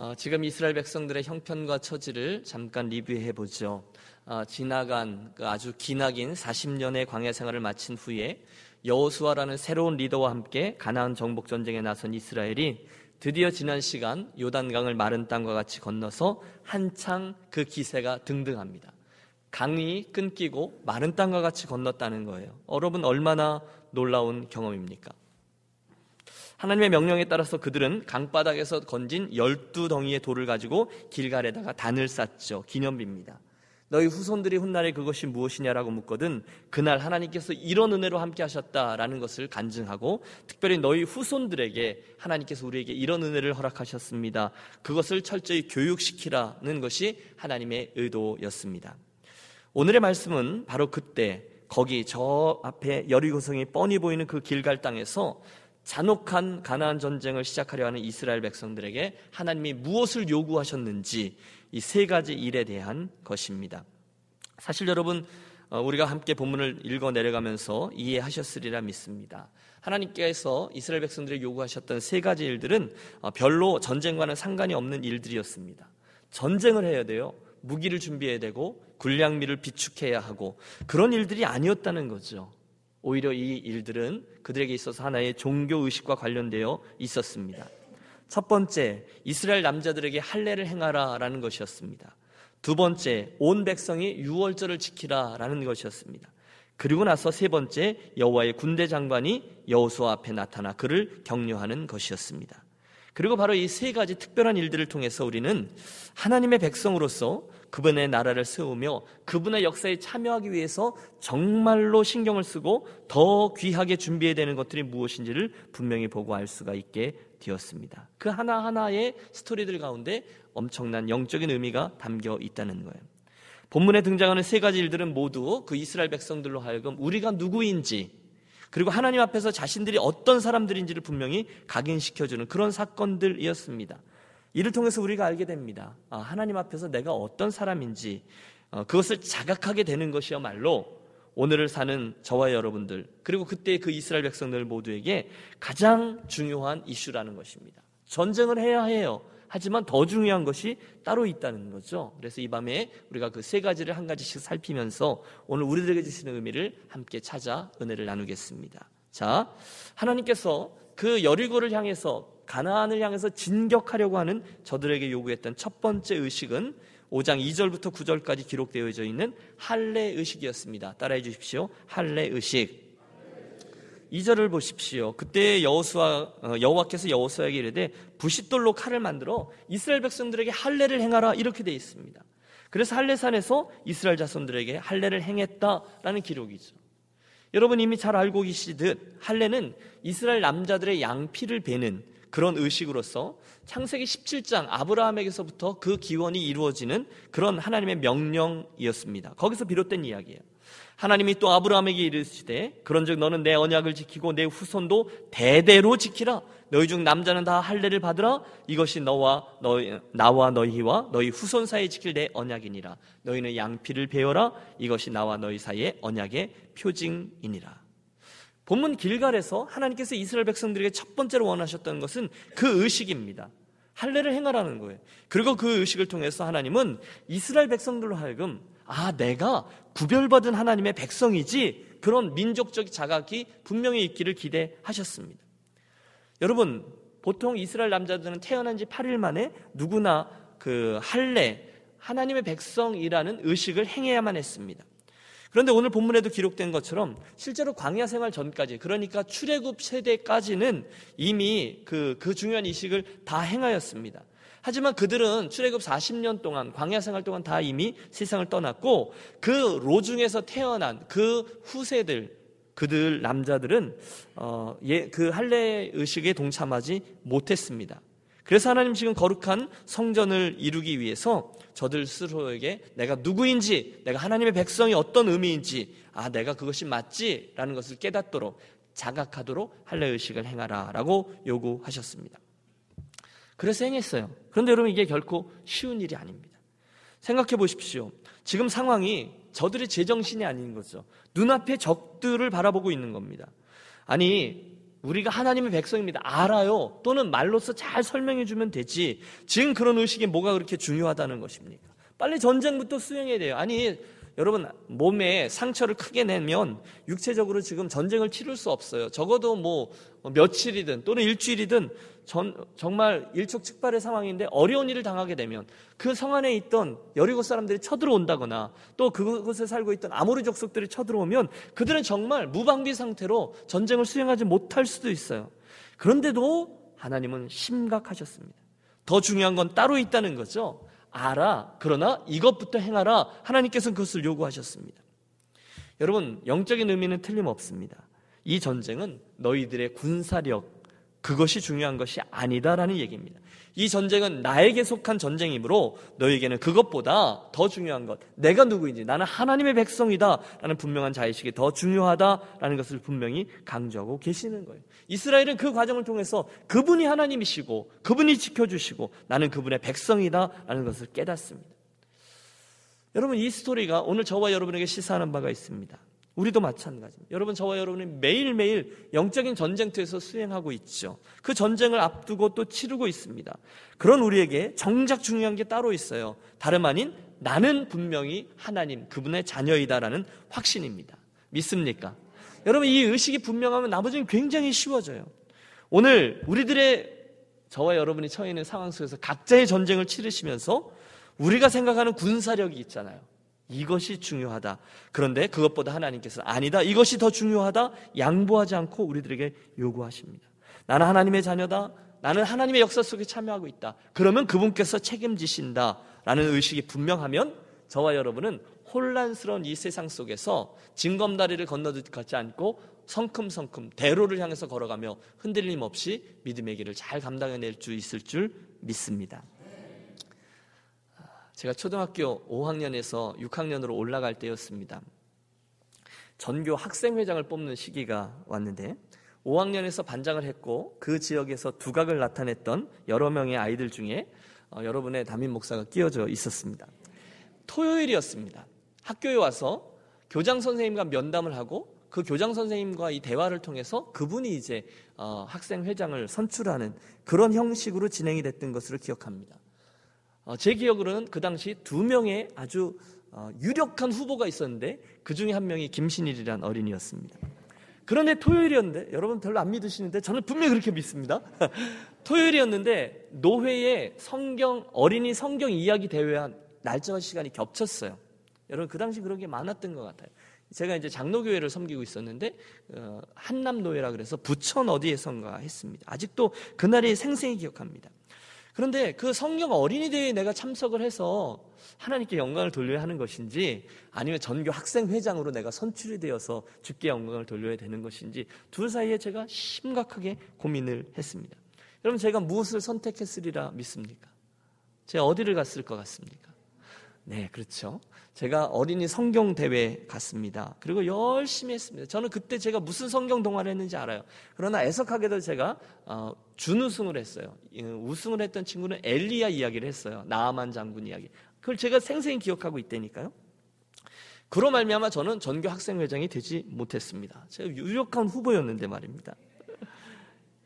어, 지금 이스라엘 백성들의 형편과 처지를 잠깐 리뷰해 보죠. 어, 지나간 그 아주 기나긴 40년의 광야 생활을 마친 후에 여호수아라는 새로운 리더와 함께 가나안 정복 전쟁에 나선 이스라엘이 드디어 지난 시간 요단강을 마른 땅과 같이 건너서 한창 그 기세가 등등합니다. 강이 끊기고 마른 땅과 같이 건넜다는 거예요. 여러분 얼마나 놀라운 경험입니까? 하나님의 명령에 따라서 그들은 강바닥에서 건진 열두 덩이의 돌을 가지고 길갈에다가 단을 쌓죠. 기념비입니다. 너희 후손들이 훗날에 그것이 무엇이냐라고 묻거든 그날 하나님께서 이런 은혜로 함께 하셨다라는 것을 간증하고 특별히 너희 후손들에게 하나님께서 우리에게 이런 은혜를 허락하셨습니다. 그것을 철저히 교육시키라는 것이 하나님의 의도였습니다. 오늘의 말씀은 바로 그때 거기 저 앞에 여리고성이 뻔히 보이는 그 길갈 땅에서 잔혹한 가나안 전쟁을 시작하려 하는 이스라엘 백성들에게 하나님이 무엇을 요구하셨는지 이 세 가지 일에 대한 것입니다. 사실 여러분 어, 우리가 함께 본문을 읽어 내려가면서 이해하셨으리라 믿습니다. 하나님께서 이스라엘 백성들이 요구하셨던 세 가지 일들은 어, 별로 전쟁과는 상관이 없는 일들이었습니다. 전쟁을 해야 돼요. 무기를 준비해야 되고 군량미를 비축해야 하고 그런 일들이 아니었다는 거죠. 오히려 이 일들은 그들에게 있어서 하나의 종교 의식과 관련되어 있었습니다. 첫 번째, 이스라엘 남자들에게 할례를 행하라라는 것이었습니다. 두 번째, 온 백성이 유월절을 지키라라는 것이었습니다. 그리고 나서 세 번째, 여호와의 군대 장관이 여호수아 앞에 나타나 그를 격려하는 것이었습니다. 그리고 바로 이 세 가지 특별한 일들을 통해서 우리는 하나님의 백성으로서 그분의 나라를 세우며 그분의 역사에 참여하기 위해서 정말로 신경을 쓰고 더 귀하게 준비해야 되는 것들이 무엇인지를 분명히 보고 알 수가 있게 되었습니다. 그 하나하나의 스토리들 가운데 엄청난 영적인 의미가 담겨 있다는 거예요. 본문에 등장하는 세 가지 일들은 모두 그 이스라엘 백성들로 하여금 우리가 누구인지 그리고 하나님 앞에서 자신들이 어떤 사람들인지를 분명히 각인시켜주는 그런 사건들이었습니다. 이를 통해서 우리가 알게 됩니다. 아, 하나님 앞에서 내가 어떤 사람인지 어, 그것을 자각하게 되는 것이야말로 오늘을 사는 저와 여러분들 그리고 그때 그 이스라엘 백성들 모두에게 가장 중요한 이슈라는 것입니다. 전쟁을 해야 해요. 하지만 더 중요한 것이 따로 있다는 거죠. 그래서 이 밤에 우리가 그 세 가지를 한 가지씩 살피면서 오늘 우리들에게 주시는 의미를 함께 찾아 은혜를 나누겠습니다. 자, 하나님께서 그 여리고를 향해서 가나안을 향해서 진격하려고 하는 저들에게 요구했던 첫 번째 의식은 5장 2절부터 9절까지 기록되어져 있는 할례 의식이었습니다. 따라해 주십시오. 할례 의식. 2절을 보십시오. 그때 여호수아 어, 여호와께서 여호수아에게 이르되 부싯돌로 칼을 만들어 이스라엘 백성들에게 할례를 행하라 이렇게 되어 있습니다. 그래서 할례산에서 이스라엘 자손들에게 할례를 행했다라는 기록이죠. 여러분 이미 잘 알고 계시듯 할례는 이스라엘 남자들의 양피를 베는 그런 의식으로서 창세기 17장 아브라함에게서부터 그 기원이 이루어지는 그런 하나님의 명령이었습니다. 거기서 비롯된 이야기예요. 하나님이 또 아브라함에게 이르시되 그런즉 너는 내 언약을 지키고 내 후손도 대대로 지키라. 너희 중 남자는 다 할례를 받으라. 이것이 너와 너희 나와 너희와 너희 후손 사이에 지킬 내 언약이니라. 너희는 양피를 베어라. 이것이 나와 너희 사이의 언약의 표징이니라. 본문 길갈에서 하나님께서 이스라엘 백성들에게 첫 번째로 원하셨던 것은 그 의식입니다. 할례를 행하라는 거예요. 그리고 그 의식을 통해서 하나님은 이스라엘 백성들로 하여금 아 내가 구별받은 하나님의 백성이지 그런 민족적 자각이 분명히 있기를 기대하셨습니다. 여러분 보통 이스라엘 남자들은 태어난 지 8일 만에 누구나 그 할례 하나님의 백성이라는 의식을 행해야만 했습니다. 그런데 오늘 본문에도 기록된 것처럼 실제로 광야 생활 전까지 그러니까 출애굽 세대까지는 이미 그, 그 중요한 이식을 다 행하였습니다. 하지만 그들은 출애굽 40년 동안 광야 생활 동안 다 이미 세상을 떠났고 그 로중에서 태어난 그 후세들 그들 남자들은 어, 예, 그 할례 의식에 동참하지 못했습니다. 그래서 하나님 지금 거룩한 성전을 이루기 위해서 저들 스스로에게 내가 누구인지, 내가 하나님의 백성이 어떤 의미인지, 아, 내가 그것이 맞지라는 것을 깨닫도록 자각하도록 할례 의식을 행하라라고 요구하셨습니다. 그래서 행했어요. 그런데 여러분 이게 결코 쉬운 일이 아닙니다. 생각해 보십시오. 지금 상황이 저들의 제정신이 아닌 거죠. 눈앞에 적들을 바라보고 있는 겁니다. 아니, 우리가 하나님의 백성입니다. 알아요. 또는 말로써 잘 설명해 주면 되지. 지금 그런 의식이 뭐가 그렇게 중요하다는 것입니까? 빨리 전쟁부터 수행해야 돼요. 아니, 여러분 몸에 상처를 크게 내면 육체적으로 지금 전쟁을 치를 수 없어요. 적어도 뭐 며칠이든 또는 일주일이든 전, 정말 일촉즉발의 상황인데 어려운 일을 당하게 되면 그 성 안에 있던 여리고 사람들이 쳐들어온다거나 또 그곳에 살고 있던 아모리 족속들이 쳐들어오면 그들은 정말 무방비 상태로 전쟁을 수행하지 못할 수도 있어요. 그런데도 하나님은 심각하셨습니다. 더 중요한 건 따로 있다는 거죠. 알아. 그러나 이것부터 행하라. 하나님께서는 그것을 요구하셨습니다. 여러분, 영적인 의미는 틀림없습니다. 이 전쟁은 너희들의 군사력, 그것이 중요한 것이 아니다라는 얘기입니다. 이 전쟁은 나에게 속한 전쟁이므로 너에게는 그것보다 더 중요한 것, 내가 누구인지, 나는 하나님의 백성이다 라는 분명한 자의식이 더 중요하다라는 것을 분명히 강조하고 계시는 거예요. 이스라엘은 그 과정을 통해서 그분이 하나님이시고, 그분이 지켜주시고, 나는 그분의 백성이다 라는 것을 깨닫습니다. 여러분, 이 스토리가 오늘 저와 여러분에게 시사하는 바가 있습니다. 우리도 마찬가지입니다. 여러분 저와 여러분이 매일매일 영적인 전쟁터에서 수행하고 있죠. 그 전쟁을 앞두고 또 치르고 있습니다. 그런 우리에게 정작 중요한 게 따로 있어요. 다름 아닌 나는 분명히 하나님 그분의 자녀이다라는 확신입니다. 믿습니까? 여러분 이 의식이 분명하면 나머지는 굉장히 쉬워져요. 오늘 우리들의 저와 여러분이 처해 있는 상황 속에서 각자의 전쟁을 치르시면서 우리가 생각하는 군사력이 있잖아요. 이것이 중요하다. 그런데 그것보다 하나님께서 아니다. 이것이 더 중요하다. 양보하지 않고 우리들에게 요구하십니다. 나는 하나님의 자녀다. 나는 하나님의 역사 속에 참여하고 있다. 그러면 그분께서 책임지신다. 라는 의식이 분명하면 저와 여러분은 혼란스러운 이 세상 속에서 징검다리를 건너지 않고 성큼성큼 대로를 향해서 걸어가며 흔들림 없이 믿음의 길을 잘 감당해낼 수 있을 줄 믿습니다. 제가 초등학교 5학년에서 6학년으로 올라갈 때였습니다. 전교 학생회장을 뽑는 시기가 왔는데 5학년에서 반장을 했고 그 지역에서 두각을 나타냈던 여러 명의 아이들 중에 어, 여러분의 담임 목사가 끼어져 있었습니다. 토요일이었습니다. 학교에 와서 교장 선생님과 면담을 하고 그 교장 선생님과 이 대화를 통해서 그분이 이제 어, 학생 회장을 선출하는 그런 형식으로 진행이 됐던 것으로 기억합니다. 어, 제 기억으로는 그 당시 두 명의 아주 어, 유력한 후보가 있었는데 그 중에 한 명이 김신일이라는 어린이였습니다. 그런데 토요일이었는데 여러분 별로 안 믿으시는데 저는 분명히 그렇게 믿습니다. 토요일이었는데 노회에 성경 어린이 성경 이야기 대회한 날짜와 시간이 겹쳤어요. 여러분 그 당시 그런 게 많았던 것 같아요. 제가 이제 장로교회를 섬기고 있었는데 어, 한남노회라 그래서 부천 어디에선가 했습니다. 아직도 그날이 생생히 기억합니다. 그런데 그 성경 어린이 대회에 내가 참석을 해서 하나님께 영광을 돌려야 하는 것인지 아니면 전교 학생 회장으로 내가 선출이 되어서 주께 영광을 돌려야 되는 것인지 둘 사이에 제가 심각하게 고민을 했습니다. 여러분 제가 무엇을 선택했으리라 믿습니까? 제가 어디를 갔을 것 같습니까? 네, 그렇죠. 제가 어린이 성경 대회 갔습니다. 그리고 열심히 했습니다. 저는 그때 제가 무슨 성경 동화를 했는지 알아요. 그러나 애석하게도 제가 어, 준우승을 했어요. 우승을 했던 친구는 엘리야 이야기를 했어요. 나아만 장군 이야기. 그걸 제가 생생히 기억하고 있다니까요. 그로 말미암아 저는 전교 학생회장이 되지 못했습니다. 제가 유력한 후보였는데 말입니다.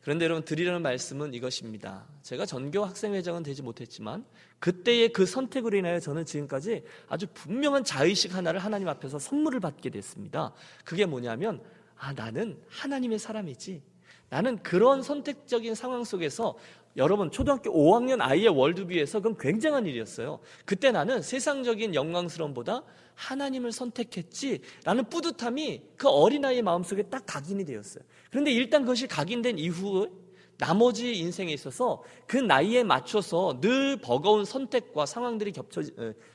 그런데 여러분 드리려는 말씀은 이것입니다. 제가 전교 학생회장은 되지 못했지만 그때의 그 선택으로 인하여 저는 지금까지 아주 분명한 자의식 하나를 하나님 앞에서 선물을 받게 됐습니다. 그게 뭐냐면 아 나는 하나님의 사람이지. 나는 그런 선택적인 상황 속에서 여러분 초등학교 5학년 아이의 월드뷰에서 그건 굉장한 일이었어요. 그때 나는 세상적인 영광스러움보다 하나님을 선택했지라는 뿌듯함이 그 어린아이의 마음속에 딱 각인이 되었어요. 그런데 일단 그것이 각인된 이후 나머지 인생에 있어서 그 나이에 맞춰서 늘 버거운 선택과 상황들이 겹쳐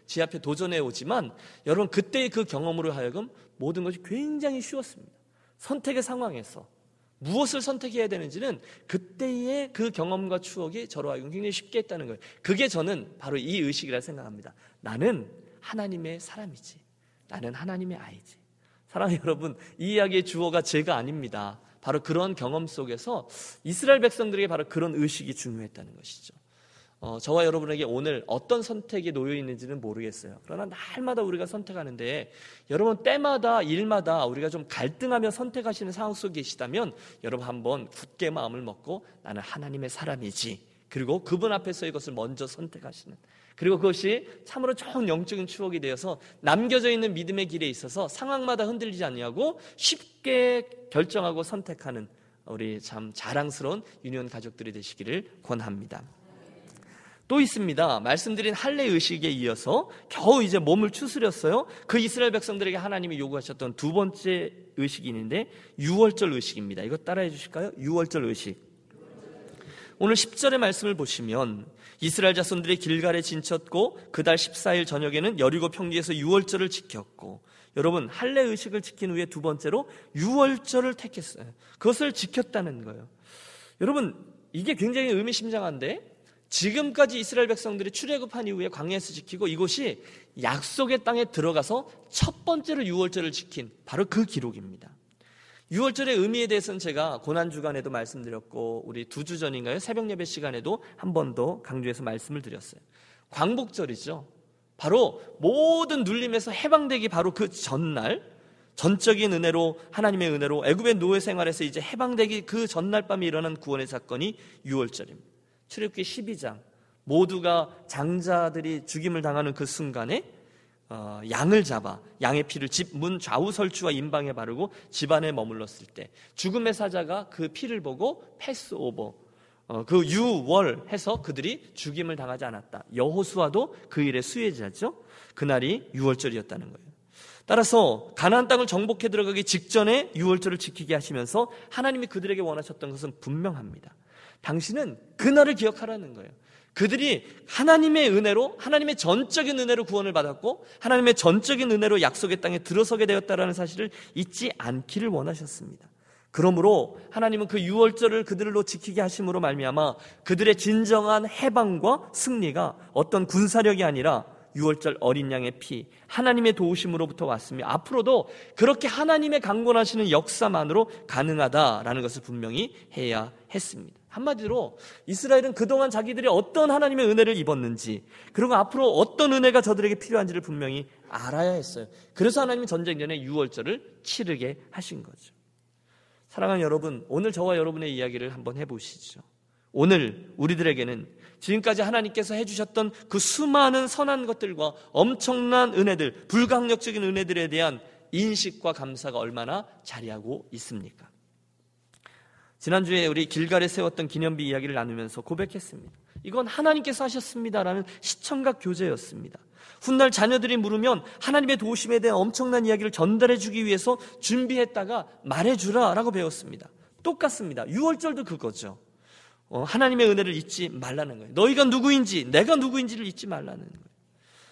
지 앞에 도전해 오지만 여러분 그때의 그 경험으로 하여금 모든 것이 굉장히 쉬웠습니다. 선택의 상황에서 무엇을 선택해야 되는지는 그때의 그 경험과 추억이 저로 하여금 굉장히 쉽게 했다는 거예요. 그게 저는 바로 이 의식이라 생각합니다. 나는 하나님의 사람이지. 나는 하나님의 아이지. 사랑하는 여러분, 이 이야기의 주어가 제가 아닙니다. 바로 그런 경험 속에서 이스라엘 백성들에게 바로 그런 의식이 중요했다는 것이죠. 어, 저와 여러분에게 오늘 어떤 선택이 놓여 있는지는 모르겠어요. 그러나 날마다 우리가 선택하는데 여러분 때마다 일마다 우리가 좀 갈등하며 선택하시는 상황 속에 계시다면 여러분 한번 굳게 마음을 먹고 나는 하나님의 사람이지. 그리고 그분 앞에서 이것을 먼저 선택하시는 그리고 그것이 참으로 좋은 영적인 추억이 되어서 남겨져 있는 믿음의 길에 있어서 상황마다 흔들리지 않냐고 쉽게 결정하고 선택하는 우리 참 자랑스러운 유니온 가족들이 되시기를 권합니다. 또 있습니다. 말씀드린 할례 의식에 이어서 겨우 이제 몸을 추스렸어요. 그 이스라엘 백성들에게 하나님이 요구하셨던 두 번째 의식이 있는데 유월절 의식입니다. 이거 따라해 주실까요? 유월절 의식. 오늘 10절의 말씀을 보시면 이스라엘 자손들이 길갈에 진쳤고 그달 14일 저녁에는 여리고 평지에서 유월절을 지켰고 여러분 할례 의식을 지킨 후에 두 번째로 유월절을 택했어요. 그것을 지켰다는 거예요. 여러분 이게 굉장히 의미심장한데 지금까지 이스라엘 백성들이 출애굽한 이후에 광야에서 지키고 이곳이 약속의 땅에 들어가서 첫 번째로 유월절을 지킨 바로 그 기록입니다. 유월절의 의미에 대해서는 제가 고난 주간에도 말씀드렸고 우리 두 주 전인가요? 새벽 예배 시간에도 한 번 더 강조해서 말씀을 드렸어요. 광복절이죠. 바로 모든 눌림에서 해방되기 바로 그 전날 전적인 은혜로 하나님의 은혜로 애굽의 노예 생활에서 이제 해방되기 그 전날 밤에 일어난 구원의 사건이 유월절입니다. 출애굽기 12장 모두가 장자들이 죽임을 당하는 그 순간에 어, 양을 잡아 양의 피를 집 문 좌우 설주와 임방에 바르고 집안에 머물렀을 때 죽음의 사자가 그 피를 보고 패스 오버 어, 그 유월 해서 그들이 죽임을 당하지 않았다. 여호수아도 그 일의 수혜자죠. 그날이 유월절이었다는 거예요. 따라서 가나안 땅을 정복해 들어가기 직전에 유월절을 지키게 하시면서 하나님이 그들에게 원하셨던 것은 분명합니다. 당신은 그날을 기억하라는 거예요. 그들이 하나님의 은혜로 하나님의 전적인 은혜로 구원을 받았고 하나님의 전적인 은혜로 약속의 땅에 들어서게 되었다라는 사실을 잊지 않기를 원하셨습니다. 그러므로 하나님은 그 유월절을 그들로 지키게 하심으로 말미암아 그들의 진정한 해방과 승리가 어떤 군사력이 아니라 유월절 어린 양의 피 하나님의 도우심으로부터 왔으며 앞으로도 그렇게 하나님의 강권하시는 역사만으로 가능하다라는 것을 분명히 해야 했습니다. 한마디로 이스라엘은 그동안 자기들이 어떤 하나님의 은혜를 입었는지 그리고 앞으로 어떤 은혜가 저들에게 필요한지를 분명히 알아야 했어요. 그래서 하나님이 전쟁 전에 6월절을 치르게 하신 거죠. 사랑하는 여러분, 오늘 저와 여러분의 이야기를 한번 해보시죠. 오늘 우리들에게는 지금까지 하나님께서 해주셨던 그 수많은 선한 것들과 엄청난 은혜들, 불강력적인 은혜들에 대한 인식과 감사가 얼마나 자리하고 있습니까? 지난주에 우리 길갈에 세웠던 기념비 이야기를 나누면서 고백했습니다. 이건 하나님께서 하셨습니다라는 시청각 교제였습니다. 훗날 자녀들이 물으면 하나님의 도우심에 대한 엄청난 이야기를 전달해 주기 위해서 준비했다가 말해 주라라고 배웠습니다. 똑같습니다. 유월절도 그거죠. 어, 하나님의 은혜를 잊지 말라는 거예요. 너희가 누구인지, 내가 누구인지를 잊지 말라는 거예요.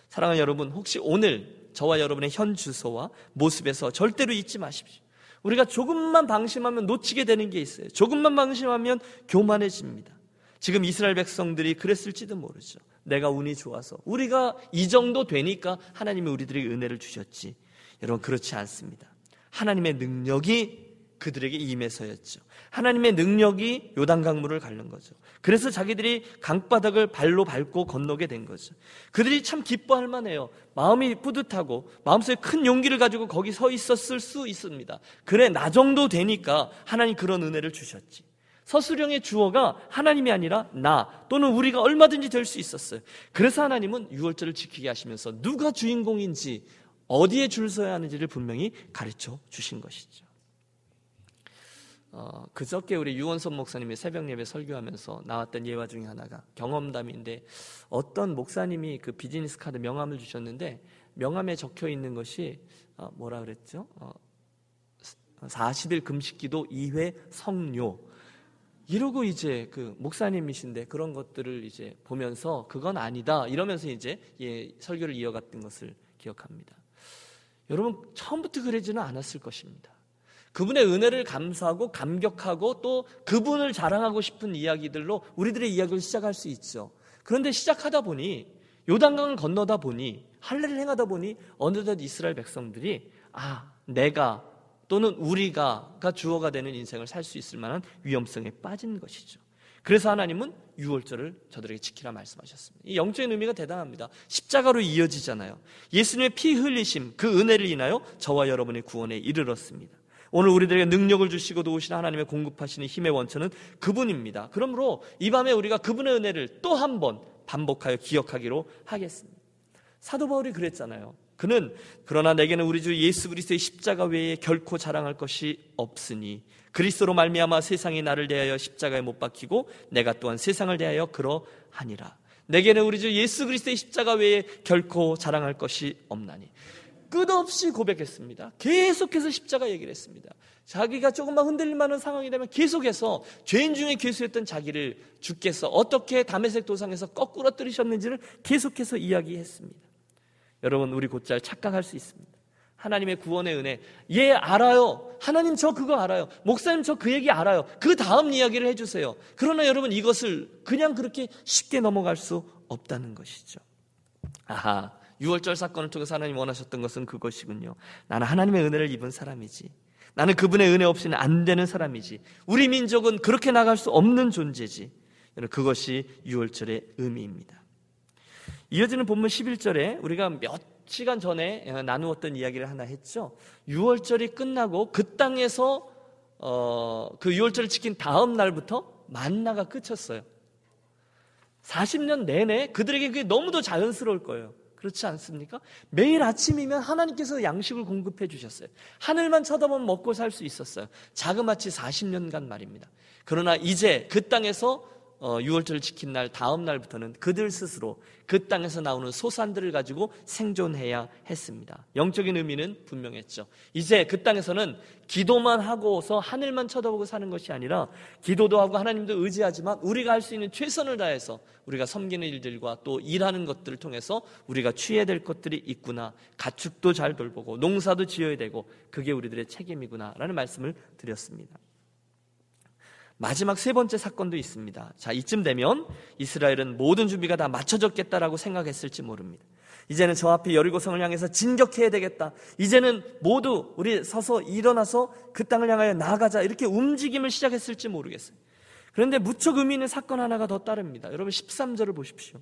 사랑하는 여러분, 혹시 오늘 저와 여러분의 현 주소와 모습에서 절대로 잊지 마십시오. 우리가 조금만 방심하면 놓치게 되는 게 있어요. 조금만 방심하면 교만해집니다. 지금 이스라엘 백성들이 그랬을지도 모르죠. 내가 운이 좋아서 우리가 이 정도 되니까 하나님이 우리들에게 은혜를 주셨지. 여러분 그렇지 않습니다. 하나님의 능력이 그들에게 임해서였죠. 하나님의 능력이 요단 강물을 가른 거죠. 그래서 자기들이 강바닥을 발로 밟고 건너게 된 거죠. 그들이 참 기뻐할 만해요. 마음이 뿌듯하고 마음속에 큰 용기를 가지고 거기 서 있었을 수 있습니다. 그래 나 정도 되니까 하나님 그런 은혜를 주셨지. 서술형의 주어가 하나님이 아니라 나 또는 우리가 얼마든지 될 수 있었어요. 그래서 하나님은 유월절을 지키게 하시면서 누가 주인공인지 어디에 줄 서야 하는지를 분명히 가르쳐 주신 것이죠. 어, 그저께 우리 유원선 목사님이 새벽 예배 설교하면서 나왔던 예화 중에 하나가 경험담인데 어떤 목사님이 그 비즈니스 카드 명함을 주셨는데 명함에 적혀 있는 것이 어, 뭐라 그랬죠? 어, 40일 금식기도 2회 성료. 이러고 이제 그 목사님이신데 그런 것들을 이제 보면서 그건 아니다 이러면서 이제 예, 설교를 이어갔던 것을 기억합니다. 여러분 처음부터 그러지는 않았을 것입니다. 그분의 은혜를 감사하고 감격하고 또 그분을 자랑하고 싶은 이야기들로 우리들의 이야기를 시작할 수 있죠. 그런데 시작하다 보니 요단강을 건너다 보니 할례를 행하다 보니 어느덧 이스라엘 백성들이 아 내가 또는 우리가가 주어가 되는 인생을 살 수 있을 만한 위험성에 빠진 것이죠. 그래서 하나님은 유월절을 저들에게 지키라 말씀하셨습니다. 이 영적인 의미가 대단합니다. 십자가로 이어지잖아요. 예수님의 피 흘리심, 그 은혜를 인하여 저와 여러분의 구원에 이르렀습니다. 오늘 우리들에게 능력을 주시고 도우시는 하나님의 공급하시는 힘의 원천은 그분입니다. 그러므로 이 밤에 우리가 그분의 은혜를 또 한 번 반복하여 기억하기로 하겠습니다. 사도 바울이 그랬잖아요. 그는 그러나 내게는 우리 주 예수 그리스도의 십자가 외에 결코 자랑할 것이 없으니 그리스도로 말미암아 세상이 나를 대하여 십자가에 못 박히고 내가 또한 세상을 대하여 그러하니라. 내게는 우리 주 예수 그리스도의 십자가 외에 결코 자랑할 것이 없나니. 끝없이 고백했습니다. 계속해서 십자가 얘기를 했습니다. 자기가 조금만 흔들릴 만한 상황이 되면 계속해서 죄인 중에 괴수했던 자기를 주께서 어떻게 담에색 도상에서 거꾸로 뜨리셨는지를 계속해서 이야기했습니다. 여러분 우리 곧잘 착각할 수 있습니다. 하나님의 구원의 은혜. 예, 알아요. 하나님 저 그거 알아요. 목사님 저 그 얘기 알아요. 그 다음 이야기를 해주세요. 그러나 여러분 이것을 그냥 그렇게 쉽게 넘어갈 수 없다는 것이죠. 아하. 6월절 사건을 통해서 하나님 원하셨던 것은 그것이군요. 나는 하나님의 은혜를 입은 사람이지. 나는 그분의 은혜 없이는 안 되는 사람이지. 우리 민족은 그렇게 나갈 수 없는 존재지. 그것이 6월절의 의미입니다. 이어지는 본문 11절에 우리가 몇 시간 전에 나누었던 이야기를 하나 했죠. 6월절이 끝나고 그 땅에서 어, 그 6월절을 지킨 다음 날부터 만나가 끝쳤어요. 40년 내내 그들에게 그게 너무도 자연스러울 거예요. 그렇지 않습니까? 매일 아침이면 하나님께서 양식을 공급해 주셨어요. 하늘만 쳐다보면 먹고 살 수 있었어요. 자그마치 40년간 말입니다. 그러나 이제 그 땅에서 어, 6월절을 지킨 날 다음 날부터는 그들 스스로 그 땅에서 나오는 소산들을 가지고 생존해야 했습니다. 영적인 의미는 분명했죠. 이제 그 땅에서는 기도만 하고서 하늘만 쳐다보고 사는 것이 아니라 기도도 하고 하나님도 의지하지만 우리가 할 수 있는 최선을 다해서 우리가 섬기는 일들과 또 일하는 것들을 통해서 우리가 취해야 될 것들이 있구나. 가축도 잘 돌보고 농사도 지어야 되고 그게 우리들의 책임이구나라는 말씀을 드렸습니다. 마지막 세 번째 사건도 있습니다. 자, 이쯤 되면 이스라엘은 모든 준비가 다 맞춰졌겠다라고 생각했을지 모릅니다. 이제는 저 앞에 여리고성을 향해서 진격해야 되겠다. 이제는 모두 우리 서서 일어나서 그 땅을 향하여 나아가자. 이렇게 움직임을 시작했을지 모르겠어요. 그런데 무척 의미 있는 사건 하나가 더 따릅니다. 여러분 13절을 보십시오.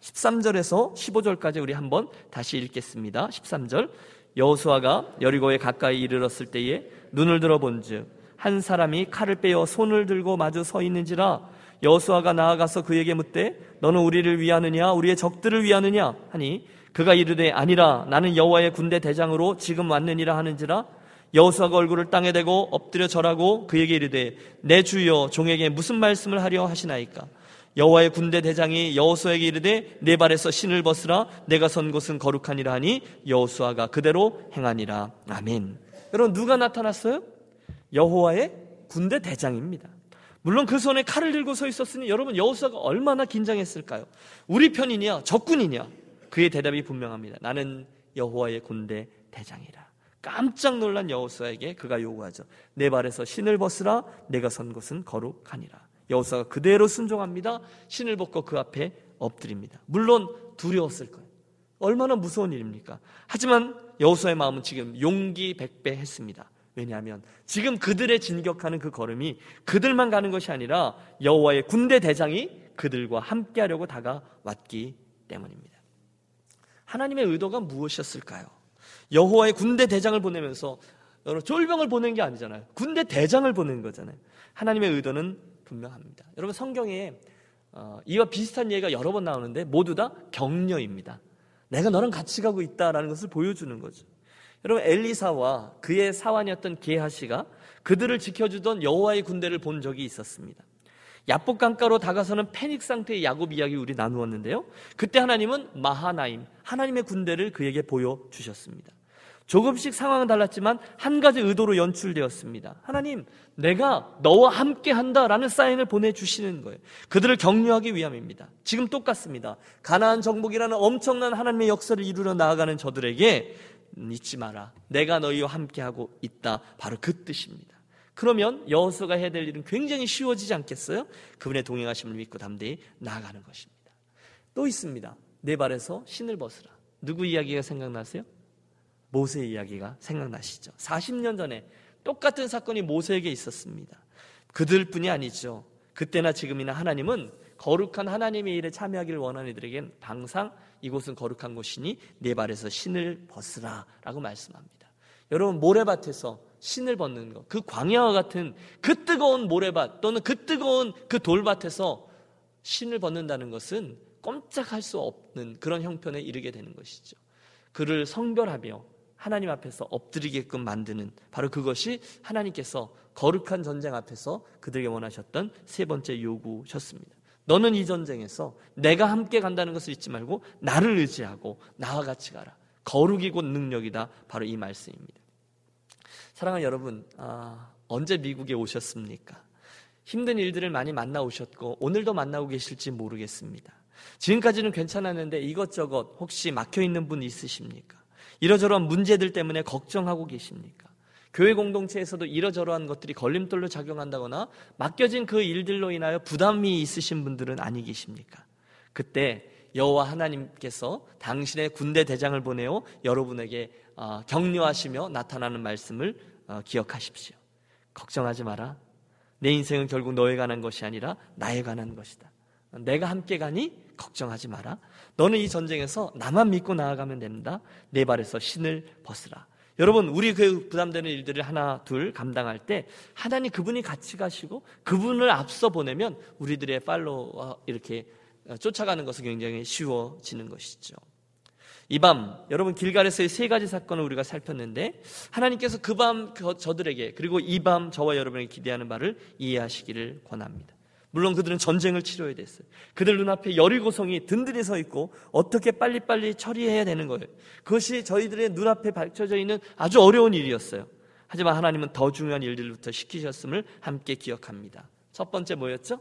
13절에서 15절까지 우리 한번 다시 읽겠습니다. 13절. 여호수아가 여리고에 가까이 이르렀을 때에 눈을 들어 본즉 한 사람이 칼을 빼어 손을 들고 마주 서 있는지라 여수아가 나아가서 그에게 묻되 너는 우리를 위하느냐? 우리의 적들을 위하느냐? 하니 그가 이르되 아니라 나는 여호와의 군대 대장으로 지금 왔느니라 하는지라 여호수아가 얼굴을 땅에 대고 엎드려 절하고 그에게 이르되 내 주여 종에게 무슨 말씀을 하려 하시나이까? 여호와의 군대 대장이 여호수아에게 이르되 내 발에서 신을 벗으라. 내가 선 곳은 거룩하니라 하니 여호수아가 그대로 행하니라. 아멘. 여러분 누가 나타났어요? 여호와의 군대 대장입니다. 물론 그 손에 칼을 들고 서 있었으니 여러분 여호수아가 얼마나 긴장했을까요? 우리 편이냐 적군이냐? 그의 대답이 분명합니다. 나는 여호와의 군대 대장이라. 깜짝 놀란 여호수아에게 그가 요구하죠. 내 발에서 신을 벗으라. 내가 선 곳은 거룩하니라. 여호수아가 그대로 순종합니다. 신을 벗고 그 앞에 엎드립니다. 물론 두려웠을 거예요. 얼마나 무서운 일입니까? 하지만 여호수아의 마음은 지금 용기 백배 했습니다. 왜냐하면 지금 그들의 진격하는 그 걸음이 그들만 가는 것이 아니라 여호와의 군대 대장이 그들과 함께하려고 다가왔기 때문입니다. 하나님의 의도가 무엇이었을까요? 여호와의 군대 대장을 보내면서 여러분 쫄병을 보낸 게 아니잖아요. 군대 대장을 보낸 거잖아요. 하나님의 의도는 분명합니다. 여러분 성경에 어, 이와 비슷한 예가 여러 번 나오는데 모두 다 격려입니다. 내가 너랑 같이 가고 있다라는 것을 보여주는 거죠. 여러분 엘리사와 그의 사환이었던 게하시가 그들을 지켜주던 여호와의 군대를 본 적이 있었습니다. 야복 강가로 다가서는 패닉 상태의 야곱 이야기 우리 나누었는데요. 그때 하나님은 마하나임 하나님의 군대를 그에게 보여 주셨습니다. 조금씩 상황은 달랐지만 한 가지 의도로 연출되었습니다. 하나님, 내가 너와 함께 한다라는 사인을 보내주시는 거예요. 그들을 격려하기 위함입니다. 지금 똑같습니다. 가나안 정복이라는 엄청난 하나님의 역사를 이루려 나아가는 저들에게 잊지 마라. 내가 너희와 함께하고 있다. 바로 그 뜻입니다. 그러면 여호수가 해야 될 일은 굉장히 쉬워지지 않겠어요? 그분의 동행하심을 믿고 담대히 나아가는 것입니다. 또 있습니다. 내 발에서 신을 벗으라. 누구 이야기가 생각나세요? 모세 이야기가 생각나시죠? 40년 전에 똑같은 사건이 모세에게 있었습니다. 그들뿐이 아니죠. 그때나 지금이나 하나님은 거룩한 하나님의 일에 참여하기를 원하는 이들에겐 항상 이곳은 거룩한 곳이니 내 발에서 신을 벗으라 라고 말씀합니다. 여러분 모래밭에서 신을 벗는 것, 그 광야와 같은 그 뜨거운 모래밭 또는 그 뜨거운 그 돌밭에서 신을 벗는다는 것은 꼼짝할 수 없는 그런 형편에 이르게 되는 것이죠. 그를 성별하며 하나님 앞에서 엎드리게끔 만드는 바로 그것이 하나님께서 거룩한 전쟁 앞에서 그들에게 원하셨던 세 번째 요구셨습니다. 너는 이 전쟁에서 내가 함께 간다는 것을 잊지 말고 나를 의지하고 나와 같이 가라. 거룩이 곧 능력이다. 바로 이 말씀입니다. 사랑하는 여러분, 아, 언제 미국에 오셨습니까? 힘든 일들을 많이 만나 오셨고 오늘도 만나고 계실지 모르겠습니다. 지금까지는 괜찮았는데 이것저것 혹시 막혀 있는 분 있으십니까? 이러저러한 문제들 때문에 걱정하고 계십니까? 교회 공동체에서도 이러저러한 것들이 걸림돌로 작용한다거나 맡겨진 그 일들로 인하여 부담이 있으신 분들은 아니 계십니까? 그때 여호와 하나님께서 당신의 군대 대장을 보내어 여러분에게 어, 격려하시며 나타나는 말씀을 어, 기억하십시오. 걱정하지 마라. 내 인생은 결국 너에 관한 것이 아니라 나에 관한 것이다. 내가 함께 가니 걱정하지 마라. 너는 이 전쟁에서 나만 믿고 나아가면 됩니다. 내 발에서 신을 벗으라. 여러분, 우리 그 부담되는 일들을 하나, 둘 감당할 때 하나님 그분이 같이 가시고 그분을 앞서 보내면 우리들의 팔로와 이렇게 쫓아가는 것은 굉장히 쉬워지는 것이죠. 이 밤 여러분 길갈에서의 세 가지 사건을 우리가 살폈는데 하나님께서 그 밤 저들에게 그리고 이 밤 저와 여러분에게 기대하는 바를 이해하시기를 권합니다. 물론 그들은 전쟁을 치러야 됐어요. 그들 눈앞에 여리고성이 든든히 서 있고 어떻게 빨리빨리 처리해야 되는 거예요. 그것이 저희들의 눈앞에 밝혀져 있는 아주 어려운 일이었어요. 하지만 하나님은 더 중요한 일들부터 시키셨음을 함께 기억합니다. 첫 번째 뭐였죠?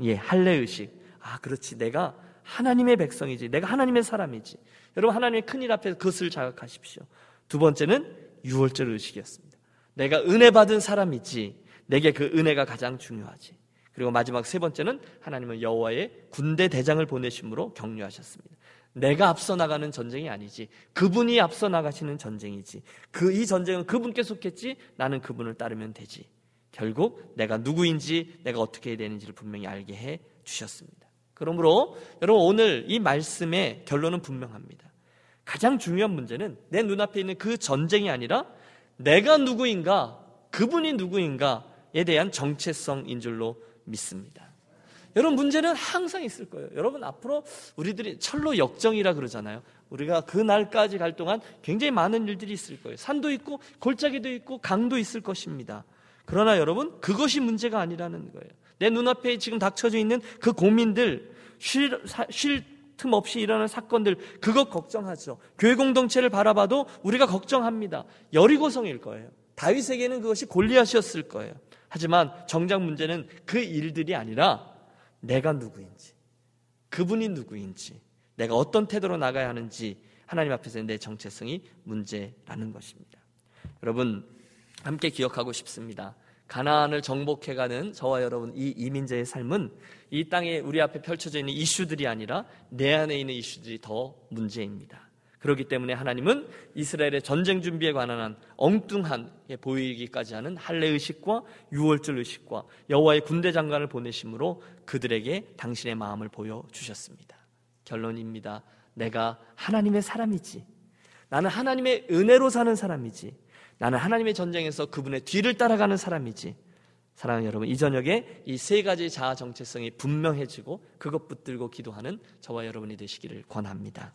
예, 할례의식. 아, 그렇지. 내가 하나님의 백성이지. 내가 하나님의 사람이지. 여러분 하나님의 큰일 앞에서 그것을 자각하십시오. 두 번째는 유월절 의식이었습니다. 내가 은혜 받은 사람이지. 내게 그 은혜가 가장 중요하지. 그리고 마지막 세 번째는 하나님은 여호와의 군대 대장을 보내심으로 격려하셨습니다. 내가 앞서 나가는 전쟁이 아니지. 그분이 앞서 나가시는 전쟁이지. 그 이 전쟁은 그분께 속했지. 나는 그분을 따르면 되지. 결국 내가 누구인지 내가 어떻게 해야 되는지를 분명히 알게 해 주셨습니다. 그러므로 여러분 오늘 이 말씀의 결론은 분명합니다. 가장 중요한 문제는 내 눈앞에 있는 그 전쟁이 아니라 내가 누구인가, 그분이 누구인가에 대한 정체성인 줄로 믿습니다. 여러분 문제는 항상 있을 거예요. 여러분 앞으로 우리들이 철로 역정이라 그러잖아요. 우리가 그 날까지 갈 동안 굉장히 많은 일들이 있을 거예요. 산도 있고 골짜기도 있고 강도 있을 것입니다. 그러나 여러분 그것이 문제가 아니라는 거예요. 내 눈앞에 지금 닥쳐져 있는 그 고민들 쉴, 쉴틈 없이 일어나는 사건들 그것 걱정하죠. 교회 공동체를 바라봐도 우리가 걱정합니다. 여리고성일 거예요. 다윗에게는 그것이 골리앗이었을 거예요. 하지만 정작 문제는 그 일들이 아니라 내가 누구인지, 그분이 누구인지, 내가 어떤 태도로 나가야 하는지 하나님 앞에서 내 정체성이 문제라는 것입니다. 여러분 함께 기억하고 싶습니다. 가나안을 정복해가는 저와 여러분 이 이민자의 삶은 이 땅에 우리 앞에 펼쳐져 있는 이슈들이 아니라 내 안에 있는 이슈들이 더 문제입니다. 그렇기 때문에 하나님은 이스라엘의 전쟁 준비에 관한 엉뚱한 보이기까지 하는 할례 의식과 유월절 의식과 여호와의 군대 장관을 보내심으로 그들에게 당신의 마음을 보여 주셨습니다. 결론입니다. 내가 하나님의 사람이지. 나는 하나님의 은혜로 사는 사람이지. 나는 하나님의 전쟁에서 그분의 뒤를 따라가는 사람이지. 사랑하는 여러분, 이 저녁에 이 세 가지 자아 정체성이 분명해지고 그것 붙들고 기도하는 저와 여러분이 되시기를 권합니다.